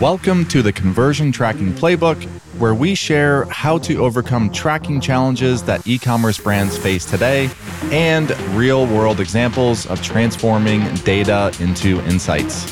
Welcome to the Conversion Tracking Playbook, where we share how to overcome tracking challenges that e commerce brands face today and real world examples of transforming data into insights.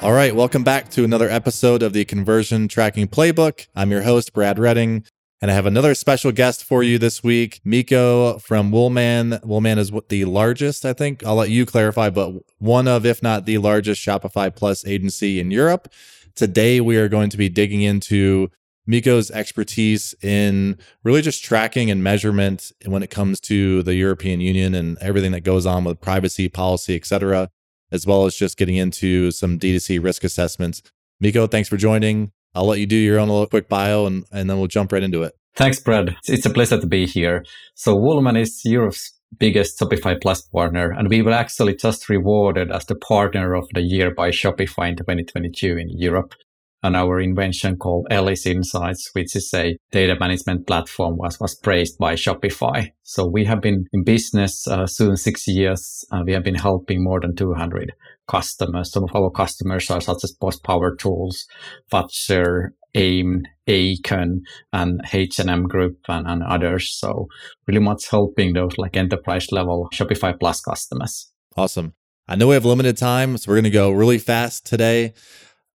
All right, welcome back to another episode of the Conversion Tracking Playbook. I'm your host, Brad Redding. And I have another special guest for you this week, Mikko from Woolman. Woolman is the largest, I think. I'll let you clarify, but one of, if not the largest Shopify Plus agency in Europe. Today, we are going to be digging into Mikko's expertise in really just tracking and measurement when it comes to the European Union and everything that goes on with privacy policy, et cetera, as well as just getting into some D2C risk assessments. Mikko, thanks for joining. I'll let you do your own little quick bio and, and then we'll jump right into it. Thanks, Brad. It's a pleasure to be here. So Woolman is Europe's biggest Shopify Plus partner, and we were actually just rewarded as the partner of the year by Shopify in 2022 in Europe. And our invention called Ellis Insights, which is a data management platform, was, was praised by Shopify. So we have been in business uh, soon six years, and we have been helping more than 200 customers. Some of our customers are such as Bosch Power Tools, Fazer, AIM, Aecon, and H&M Group and, and others. So really much helping those like enterprise level Shopify Plus customers. Awesome. I know we have limited time, so we're going to go really fast today.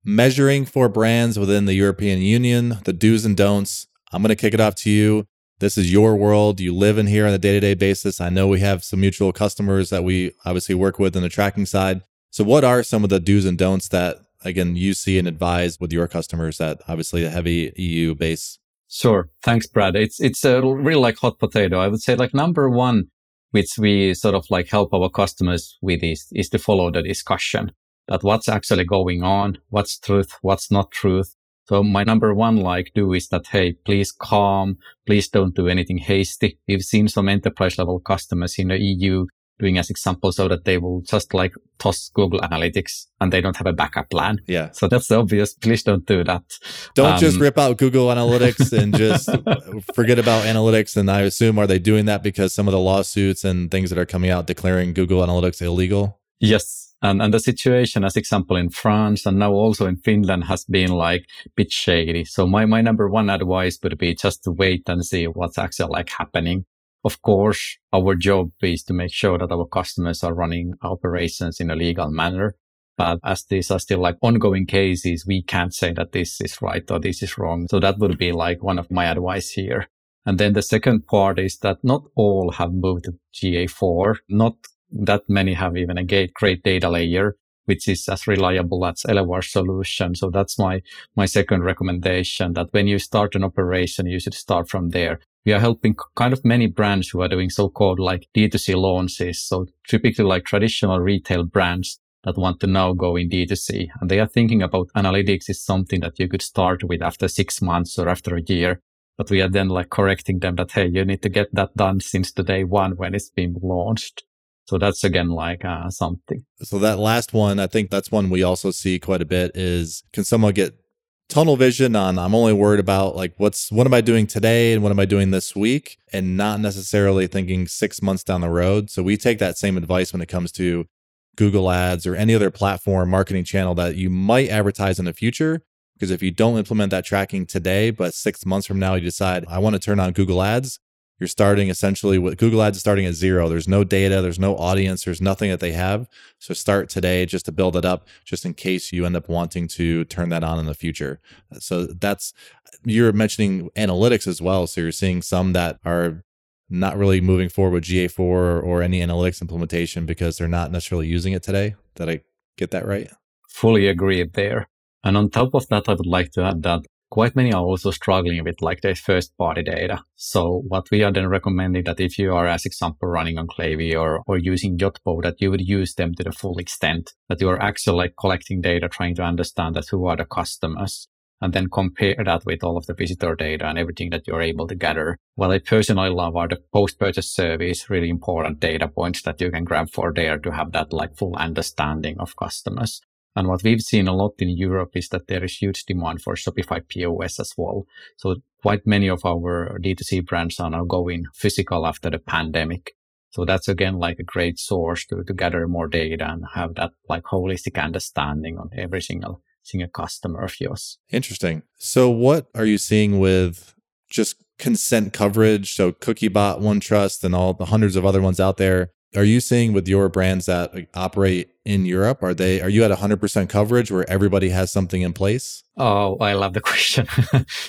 Measuring for brands within the European Union, the do's and don'ts. I'm going to kick it off to you. This is your world. You live in here on a day to day basis. I know we have some mutual customers that we obviously work with in the tracking side. So, what are some of the do's and don'ts that again you see and advise with your customers that obviously a heavy EU base? Sure. Thanks, Brad. It's it's a real like hot potato. I would say like number one, which we sort of like help our customers with is is to follow the discussion that what's actually going on, what's truth, what's not truth. So my number one like do is that, hey, please calm, please don't do anything hasty. We've seen some enterprise level customers in the EU doing as example so that they will just like toss Google Analytics and they don't have a backup plan. Yeah. So that's obvious. Please don't do that. Don't um, just rip out Google Analytics and just forget about analytics. And I assume, are they doing that because some of the lawsuits and things that are coming out declaring Google Analytics illegal? Yes. And, and the situation, as example, in France and now also in Finland has been like a bit shady. So my, my number one advice would be just to wait and see what's actually like happening of course, our job is to make sure that our customers are running operations in a legal manner. But as these are still like ongoing cases, we can't say that this is right or this is wrong. So that would be like one of my advice here. And then the second part is that not all have moved to GA4. Not that many have even a great data layer, which is as reliable as Elevar solution. So that's my, my second recommendation that when you start an operation, you should start from there we are helping kind of many brands who are doing so-called like D2C launches. So typically like traditional retail brands that want to now go in D2C and they are thinking about analytics is something that you could start with after six months or after a year. But we are then like correcting them that, Hey, you need to get that done since the day one when it's been launched. So that's again like uh, something. So that last one, I think that's one we also see quite a bit is can someone get tunnel vision on I'm only worried about like what's what am I doing today and what am I doing this week and not necessarily thinking 6 months down the road. So we take that same advice when it comes to Google Ads or any other platform marketing channel that you might advertise in the future because if you don't implement that tracking today but 6 months from now you decide I want to turn on Google Ads, you're starting essentially with Google Ads starting at zero. There's no data, there's no audience, there's nothing that they have. So start today just to build it up, just in case you end up wanting to turn that on in the future. So that's you're mentioning analytics as well. So you're seeing some that are not really moving forward with GA4 or, or any analytics implementation because they're not necessarily using it today. Did I get that right? Fully agree there. And on top of that, I would like to add that quite many are also struggling with like their first party data. So what we are then recommending that if you are, as example, running on Klaviyo or, or using Yotpo, that you would use them to the full extent, that you are actually like collecting data, trying to understand that who are the customers and then compare that with all of the visitor data and everything that you're able to gather. What I personally love are the post-purchase service, really important data points that you can grab for there to have that like full understanding of customers. And what we've seen a lot in Europe is that there is huge demand for Shopify POS as well. So quite many of our D2C brands are now going physical after the pandemic. So that's again like a great source to, to gather more data and have that like holistic understanding on every single single customer of yours. Interesting. So what are you seeing with just consent coverage? So Cookiebot, OneTrust, and all the hundreds of other ones out there. Are you seeing with your brands that operate in Europe? Are they are you at 100% coverage where everybody has something in place? Oh, I love the question.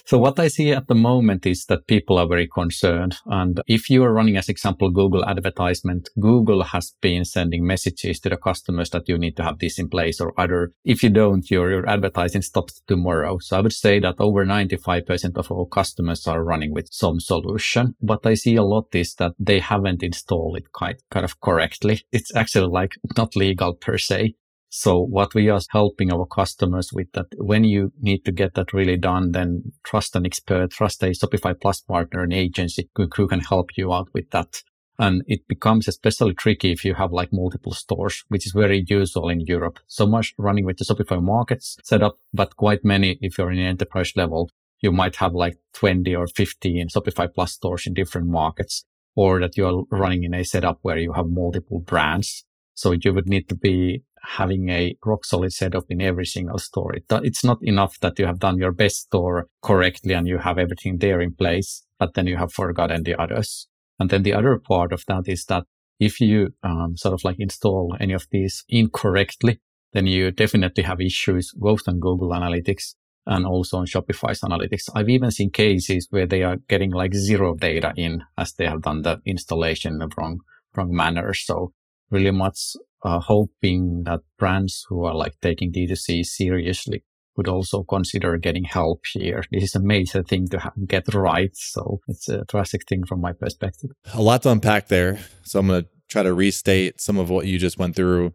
so what I see at the moment is that people are very concerned. And if you are running, as example, Google advertisement, Google has been sending messages to the customers that you need to have this in place or other. If you don't, your, your advertising stops tomorrow. So I would say that over 95% of our customers are running with some solution. What I see a lot is that they haven't installed it quite kind of correctly. It's actually like not legal per se. So what we are helping our customers with that when you need to get that really done, then trust an expert, trust a Shopify Plus partner, an agency who, can help you out with that. And it becomes especially tricky if you have like multiple stores, which is very usual in Europe. So much running with the Shopify markets setup, but quite many, if you're in enterprise level, you might have like 20 or 15 Shopify Plus stores in different markets, or that you're running in a setup where you have multiple brands. So you would need to be having a rock solid setup in every single store. It's not enough that you have done your best store correctly and you have everything there in place, but then you have forgotten the others. And then the other part of that is that if you um, sort of like install any of these incorrectly, then you definitely have issues both on Google Analytics and also on Shopify's analytics. I've even seen cases where they are getting like zero data in as they have done the installation in the wrong, wrong manner. So really much uh, hoping that brands who are like taking D2C seriously would also consider getting help here. This is a major thing to get right. So it's a drastic thing from my perspective. A lot to unpack there. So I'm going to try to restate some of what you just went through.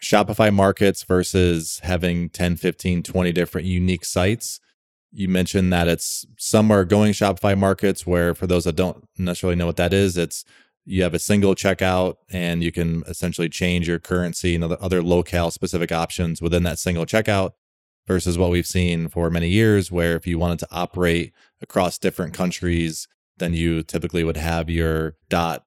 Shopify markets versus having 10, 15, 20 different unique sites. You mentioned that it's some are going Shopify markets where for those that don't necessarily know what that is, it's you have a single checkout and you can essentially change your currency and other, locale specific options within that single checkout versus what we've seen for many years where if you wanted to operate across different countries then you typically would have your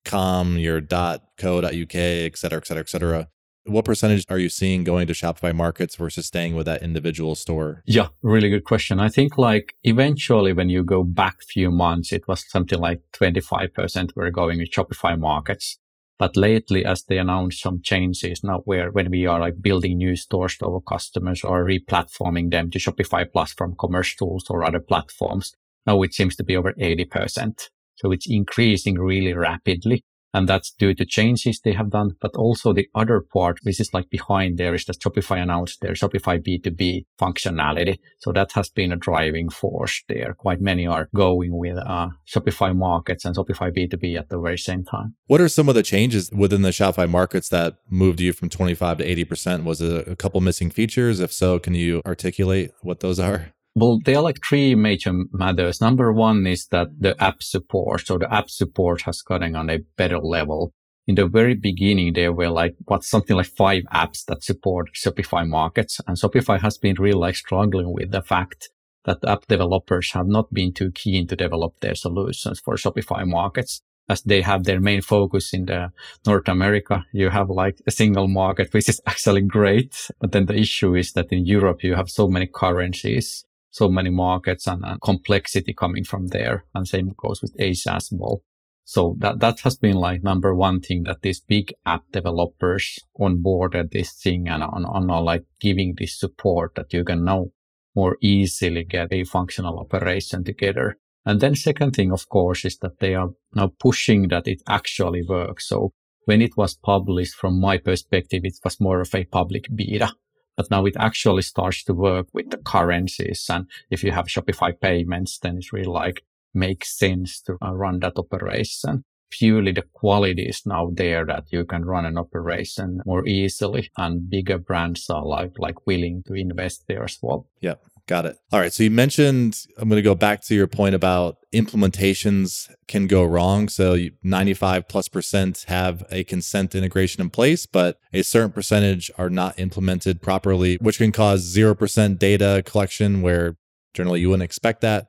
com your co.uk et cetera et cetera et cetera what percentage are you seeing going to Shopify markets versus staying with that individual store? Yeah, really good question. I think like eventually when you go back few months, it was something like 25% were going with Shopify markets. But lately, as they announced some changes now where when we are like building new stores to our customers or replatforming them to Shopify Plus from commercetools or other platforms, now it seems to be over 80%. So it's increasing really rapidly. And that's due to changes they have done. But also the other part, which is like behind there is that Shopify announced their Shopify B2B functionality. So that has been a driving force there. Quite many are going with uh, Shopify markets and Shopify B2B at the very same time. What are some of the changes within the Shopify markets that moved you from 25 to 80%? Was it a couple missing features? If so, can you articulate what those are? Well, there are like three major matters. Number one is that the app support. So the app support has gotten on a better level. In the very beginning, there were like what something like five apps that support Shopify markets. And Shopify has been really like struggling with the fact that app developers have not been too keen to develop their solutions for Shopify markets as they have their main focus in the North America. You have like a single market, which is actually great. But then the issue is that in Europe, you have so many currencies so many markets and, and complexity coming from there. And same goes with Asia as well. So that, that has been like number one thing that these big app developers onboarded this thing and on, on like giving this support that you can now more easily get a functional operation together. And then second thing, of course, is that they are now pushing that it actually works. So when it was published from my perspective, it was more of a public beta. But now it actually starts to work with the currencies. And if you have Shopify payments, then it's really like makes sense to uh, run that operation. Purely the quality is now there that you can run an operation more easily and bigger brands are like, like willing to invest there as well. Yep. Got it. All right. So you mentioned, I'm going to go back to your point about implementations can go wrong. So 95 plus percent have a consent integration in place, but a certain percentage are not implemented properly, which can cause 0% data collection where generally you wouldn't expect that.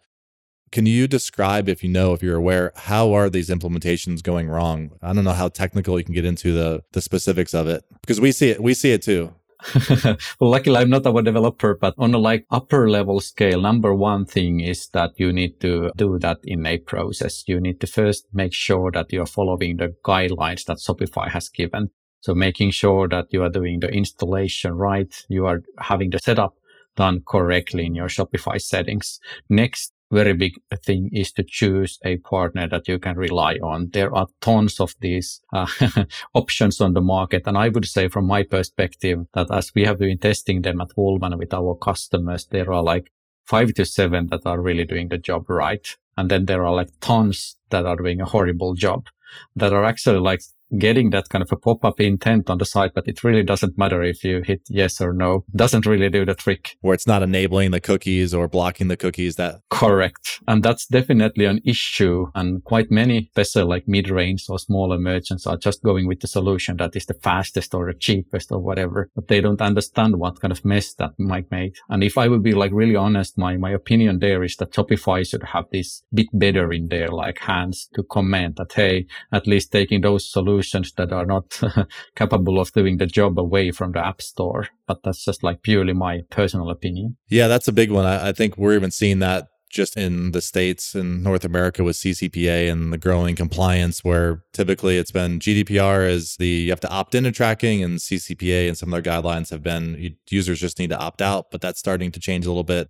Can you describe, if you know, if you're aware, how are these implementations going wrong? I don't know how technical you can get into the the specifics of it because we see it. We see it too. well, luckily I'm not a developer, but on a like upper level scale, number one thing is that you need to do that in a process. You need to first make sure that you're following the guidelines that Shopify has given. So making sure that you are doing the installation right, you are having the setup done correctly in your Shopify settings. Next, very big thing is to choose a partner that you can rely on. There are tons of these uh, options on the market. And I would say from my perspective that as we have been testing them at Woolman with our customers, there are like five to seven that are really doing the job right. And then there are like tons that are doing a horrible job that are actually like getting that kind of a pop-up intent on the site, but it really doesn't matter if you hit yes or no. Doesn't really do the trick. Where it's not enabling the cookies or blocking the cookies that correct. And that's definitely an issue. And quite many, especially like mid-range or smaller merchants are just going with the solution that is the fastest or the cheapest or whatever, but they don't understand what kind of mess that might make. And if I would be like really honest, my, my opinion there is that Shopify should have this bit better in their like hands to comment that, Hey, at least taking those solutions solutions that are not capable of doing the job away from the app store. But that's just like purely my personal opinion. Yeah, that's a big one. I, I think we're even seeing that just in the states and North America with CCPA and the growing compliance, where typically it's been GDPR is the you have to opt into tracking, and CCPA and some of their guidelines have been users just need to opt out, but that's starting to change a little bit.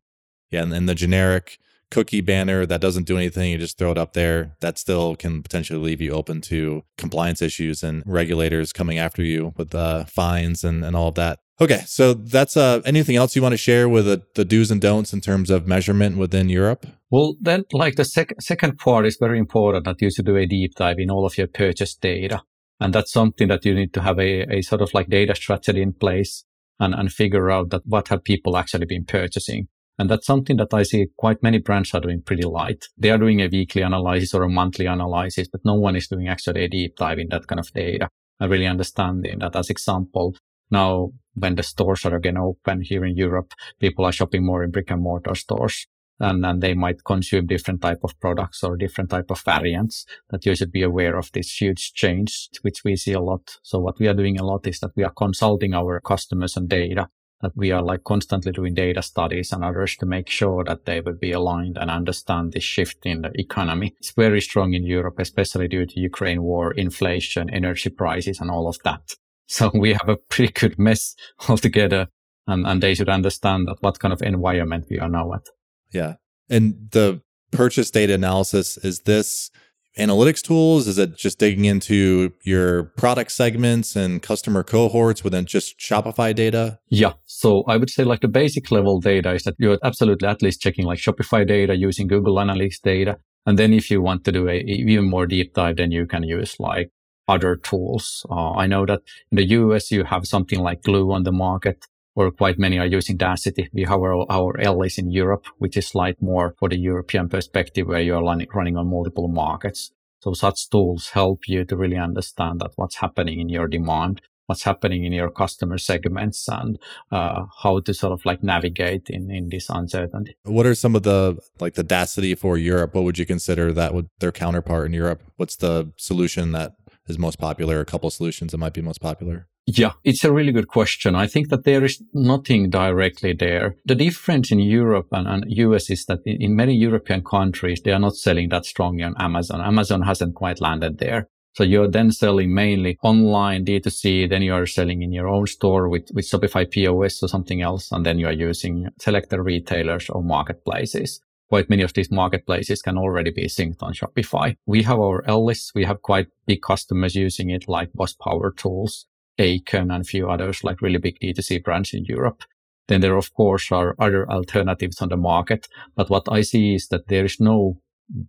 Yeah, and, then the generic cookie banner that doesn't do anything, you just throw it up there, that still can potentially leave you open to compliance issues and regulators coming after you with uh, fines and, and all of that. Okay, so that's uh, anything else you want to share with the, the do's and don'ts in terms of measurement within Europe? Well, then, like the sec- second part is very important that you should do a deep dive in all of your purchase data. And that's something that you need to have a, a sort of like data strategy in place and, and figure out that what have people actually been purchasing. And that's something that I see quite many brands are doing pretty light. They are doing a weekly analysis or a monthly analysis, but no one is doing actually a deep dive in that kind of data and really understanding that as example, now when the stores are again open here in Europe, people are shopping more in brick and mortar stores. And then they might consume different type of products or different type of variants that you should be aware of this huge change, which we see a lot. So what we are doing a lot is that we are consulting our customers and data that we are like constantly doing data studies and others to make sure that they will be aligned and understand this shift in the economy. It's very strong in Europe, especially due to Ukraine war, inflation, energy prices, and all of that. So we have a pretty good mess altogether. And, and they should understand that what kind of environment we are now at. Yeah. And the purchase data analysis, is this analytics tools? Is it just digging into your product segments and customer cohorts within just Shopify data? Yeah. So I would say like the basic level data is that you're absolutely at least checking like Shopify data using Google Analytics data. And then if you want to do a even more deep dive, then you can use like other tools. Uh, I know that in the US, you have something like Glew on the market or quite many are using Daasity. We have our, our in Europe, which is like more for the European perspective where you're running on multiple markets. So such tools help you to really understand that what's happening in your demand, what's happening in your customer segments and uh, how to sort of like navigate in, in this uncertainty. What are some of the like the Daasity for Europe? What would you consider that would their counterpart in Europe? What's the solution that is most popular? A couple solutions that might be most popular? Yeah, it's a really good question. I think that there is nothing directly there. The difference in Europe and, and US is that in, in many European countries, they are not selling that strongly on Amazon. Amazon hasn't quite landed there. So you're then selling mainly online D2C, then you are selling in your own store with, with Shopify POS or something else. And then you are using selected retailers or marketplaces. Quite many of these marketplaces can already be synced on Shopify. We have our Ellis. We have quite big customers using it like Bosch Power Tools. Aiken and a few others, like really big D2C brands in Europe. Then there, of course, are other alternatives on the market. But what I see is that there is no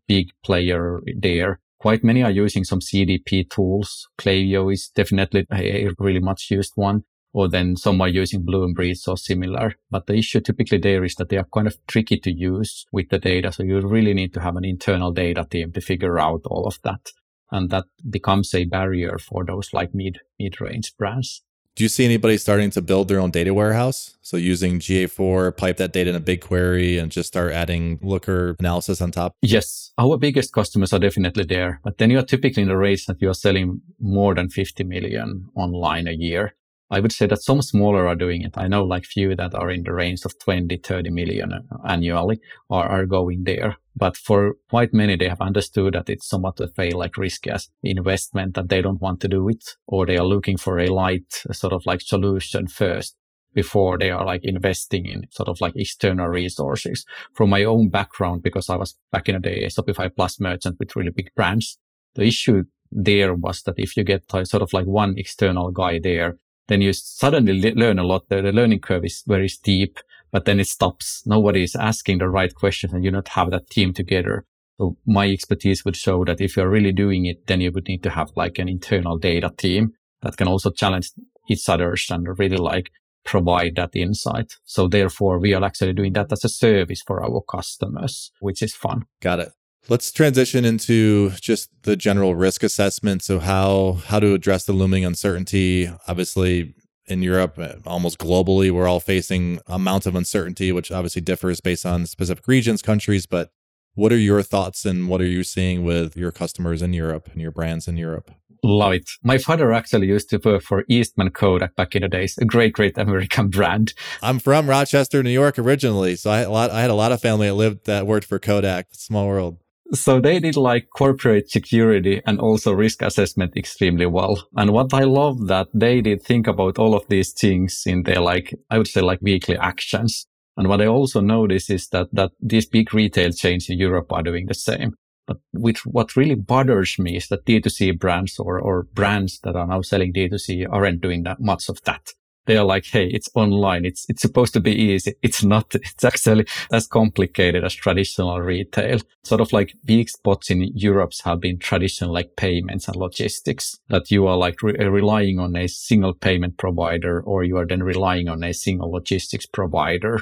big player there. Quite many are using some CDP tools. Klaviyo is definitely a really much used one. Or then some are using Bloomreach or similar. But the issue typically there is that they are kind of tricky to use with the data. So you really need to have an internal data team to figure out all of that and that becomes a barrier for those like mid mid range brands. Do you see anybody starting to build their own data warehouse? So using GA4, pipe that data in a BigQuery and just start adding Looker analysis on top? Yes, our biggest customers are definitely there. But then you're typically in the range that you are selling more than 50 million online a year. I would say that some smaller are doing it. I know like few that are in the range of 20, 30 million uh, annually are, are going there. But for quite many, they have understood that it's somewhat a like risky as investment that they don't want to do it or they are looking for a light uh, sort of like solution first before they are like investing in sort of like external resources. From my own background, because I was back in the day a Shopify Plus merchant with really big brands, the issue there was that if you get uh, sort of like one external guy there, then you suddenly learn a lot. The, the, learning curve is very steep, but then it stops. Nobody is asking the right questions and you don't have that team together. So my expertise would show that if you're really doing it, then you would need to have like an internal data team that can also challenge each others and really like provide that insight. So therefore we are actually doing that as a service for our customers, which is fun. Got it. Let's transition into just the general risk assessment. So how how to address the looming uncertainty. Obviously, in Europe, uh, almost globally, we're all facing amounts of uncertainty, which obviously differs based on specific regions, countries. But what are your thoughts and what are you seeing with your customers in Europe and your brands in Europe? Love it. My father actually used to work for Eastman Kodak back in the days, a great, great American brand. I'm from Rochester, New York originally. So I had a lot, I had a lot of family that lived that worked for Kodak. Small world. So they did like corporate security and also risk assessment extremely well. And what I love that they did think about all of these things in their like, I would say like weekly actions. And what I also notice is that, that these big retail chains in Europe are doing the same. But which, what really bothers me is that D2C brands or, or brands that are now selling D2C aren't doing that much of that they are like, Hey, it's online. It's, it's supposed to be easy. It's not, it's actually as complicated as traditional retail. Sort of like big spots in Europe have been traditional like payments and logistics that you are like re- uh, relying on a single payment provider or you are then relying on a single logistics provider.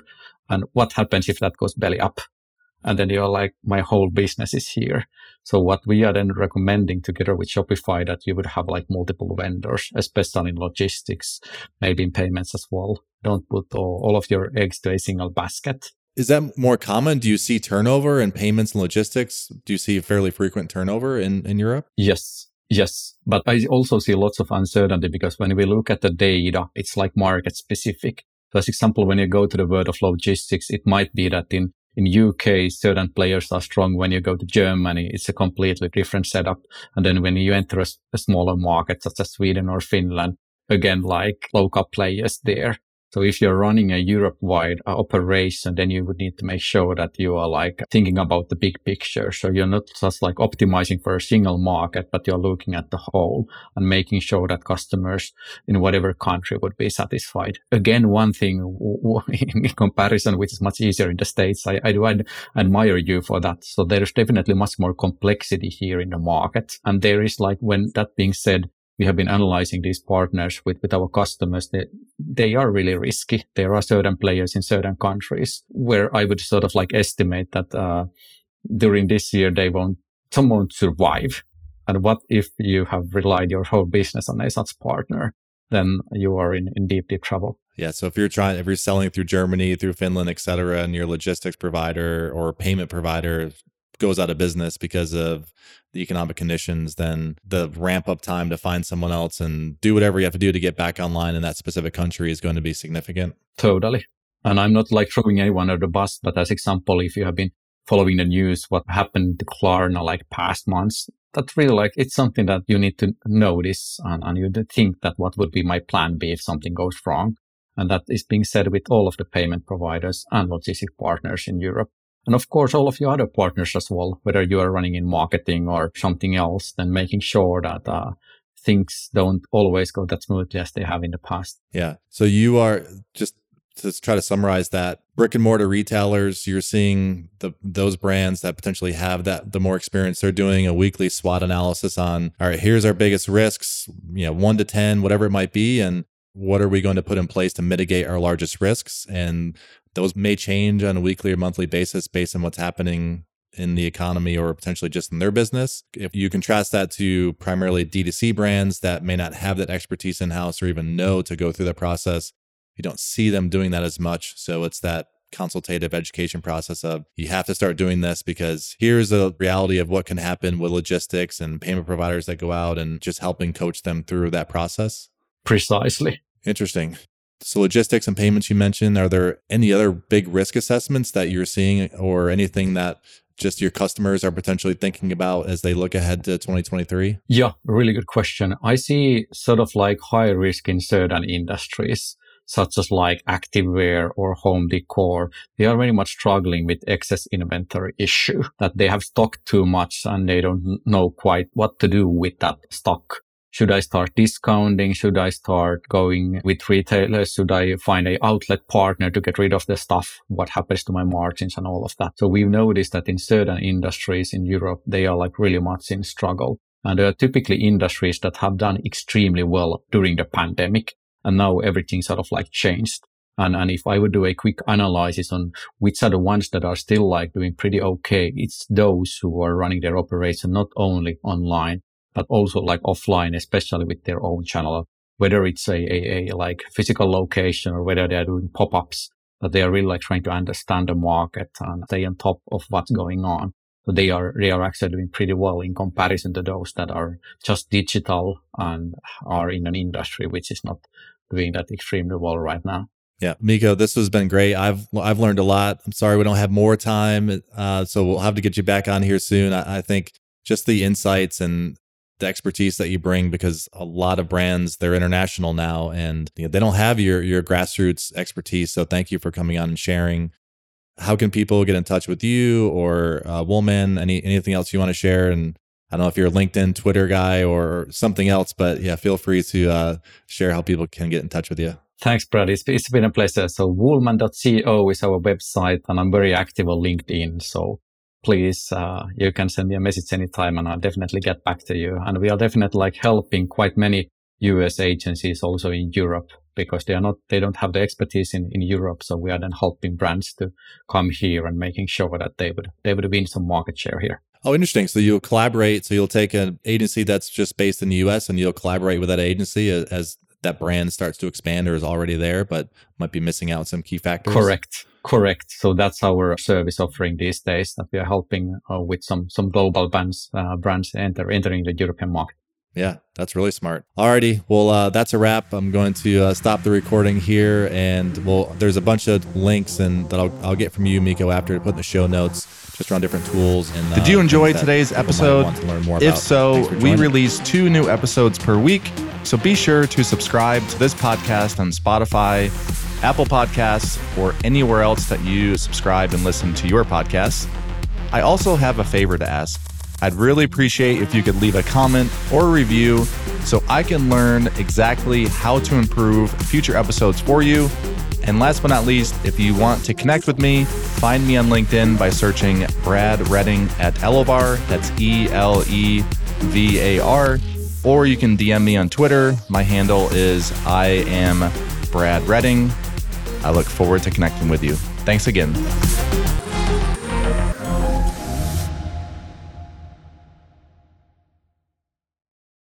And what happens if that goes belly up? And then you're like, my whole business is here. So what we are then recommending together with Shopify that you would have like multiple vendors, especially in logistics, maybe in payments as well. Don't put all, all of your eggs to a single basket. Is that more common? Do you see turnover in payments and logistics? Do you see fairly frequent turnover in, in Europe? Yes. Yes. But I also see lots of uncertainty because when we look at the data, it's like market specific. For example, when you go to the world of logistics, it might be that in in UK, certain players are strong. When you go to Germany, it's a completely different setup. And then when you enter a, a smaller market such as Sweden or Finland, again, like local players there. So if you're running a Europe-wide uh, operation, then you would need to make sure that you are like thinking about the big picture. So you're not just like optimizing for a single market, but you're looking at the whole and making sure that customers in whatever country would be satisfied. Again, one thing in comparison, which is much easier in the States, I, I do ad- admire you for that. So there is definitely much more complexity here in the market. And there is like, when that being said, we have been analyzing these partners with, with our customers, they, they are really risky. There are certain players in certain countries where I would sort of like estimate that, uh, during this year, they won't, some won't survive. And what if you have relied your whole business on a such partner? Then you are in, in deep, deep trouble. Yeah. So if you're trying, if you're selling through Germany, through Finland, et cetera, and your logistics provider or payment provider goes out of business because of the economic conditions, then the ramp up time to find someone else and do whatever you have to do to get back online in that specific country is going to be significant. Totally. And I'm not like throwing anyone under the bus, but as example, if you have been following the news, what happened to Klarna like past months, that's really like, it's something that you need to notice and, and you think that what would be my plan B if something goes wrong. And that is being said with all of the payment providers and logistic partners in Europe. And of course, all of your other partners as well, whether you are running in marketing or something else, then making sure that uh, things don't always go that smoothly as they have in the past. Yeah. So you are just to try to summarize that brick and mortar retailers you're seeing the those brands that potentially have that the more experience they're doing a weekly SWOT analysis on all right here's our biggest risks you know 1 to 10 whatever it might be and what are we going to put in place to mitigate our largest risks and those may change on a weekly or monthly basis based on what's happening in the economy or potentially just in their business. If you contrast that to primarily D2C brands that may not have that expertise in house or even know to go through that process, you don't see them doing that as much. So it's that consultative education process of you have to start doing this because here's a reality of what can happen with logistics and payment providers that go out and just helping coach them through that process. Precisely. Interesting. So, logistics and payments you mentioned, are there any other big risk assessments that you're seeing or anything that just your customers are potentially thinking about as they look ahead to 2023? Yeah, really good question. I see sort of like high risk in certain industries such as like activewear or home decor, they are very much struggling with excess inventory issue that they have stocked too much and they don't know quite what to do with that stock. Should I start discounting? Should I start going with retailers? Should I find a outlet partner to get rid of the stuff? What happens to my margins and all of that? So we've noticed that in certain industries in Europe, they are like really much in struggle. And there are typically industries that have done extremely well during the pandemic. And now everything sort of like changed. And, and if I would do a quick analysis on which are the ones that are still like doing pretty okay, it's those who are running their operation not only online, but also like offline, especially with their own channel, whether it's a, a, a like physical location or whether they're doing pop-ups, but they are really like trying to understand the market and stay on top of what's going on. So they are, they are actually doing pretty well in comparison to those that are just digital and are in an industry which is not doing that extremely well right now. Yeah, Mikko, this has been great. I've I've learned a lot. I'm sorry we don't have more time, uh, so we'll have to get you back on here soon. I, I, think just the insights and the expertise that you bring, because a lot of brands they're international now, and you know, they don't have your your grassroots expertise. So thank you for coming on and sharing. How can people get in touch with you or uh, Woolman? Any anything else you want to share? And I don't know if you're a LinkedIn, Twitter guy or something else, but yeah, feel free to uh, share how people can get in touch with you. Thanks, Brad. It's, it's been a pleasure. So woolman.co is our website and I'm very active on LinkedIn. So please, uh, you can send me a message anytime and I'll definitely get back to you. And we are definitely like helping quite many US agencies also in Europe because they are not, they don't have the expertise in, in Europe. So we are then helping brands to come here and making sure that they would, they would win some market share here. Oh, interesting. So you'll collaborate. So you'll take an agency that's just based in the U.S. and you'll collaborate with that agency as, as that brand starts to expand or is already there, but might be missing out some key factors. Correct. Correct. So that's our service offering these days that we are helping uh, with some some global brands uh, brands enter entering the European market. Yeah, that's really smart. Alrighty, well, uh, that's a wrap. I'm going to uh, stop the recording here, and well, there's a bunch of links and that I'll, I'll get from you, Mikko, after to put in the show notes, just around different tools. And did you uh, enjoy today's episode? If so, we release two new episodes per week, so be sure to subscribe to this podcast on Spotify, Apple Podcasts, or anywhere else that you subscribe and listen to your podcasts. I also have a favor to ask. I'd really appreciate if you could leave a comment or a review so I can learn exactly how to improve future episodes for you. And last but not least, if you want to connect with me, find me on LinkedIn by searching Brad Redding at Elevar. That's E L E V A R. Or you can DM me on Twitter. My handle is I am Brad Redding. I look forward to connecting with you. Thanks again.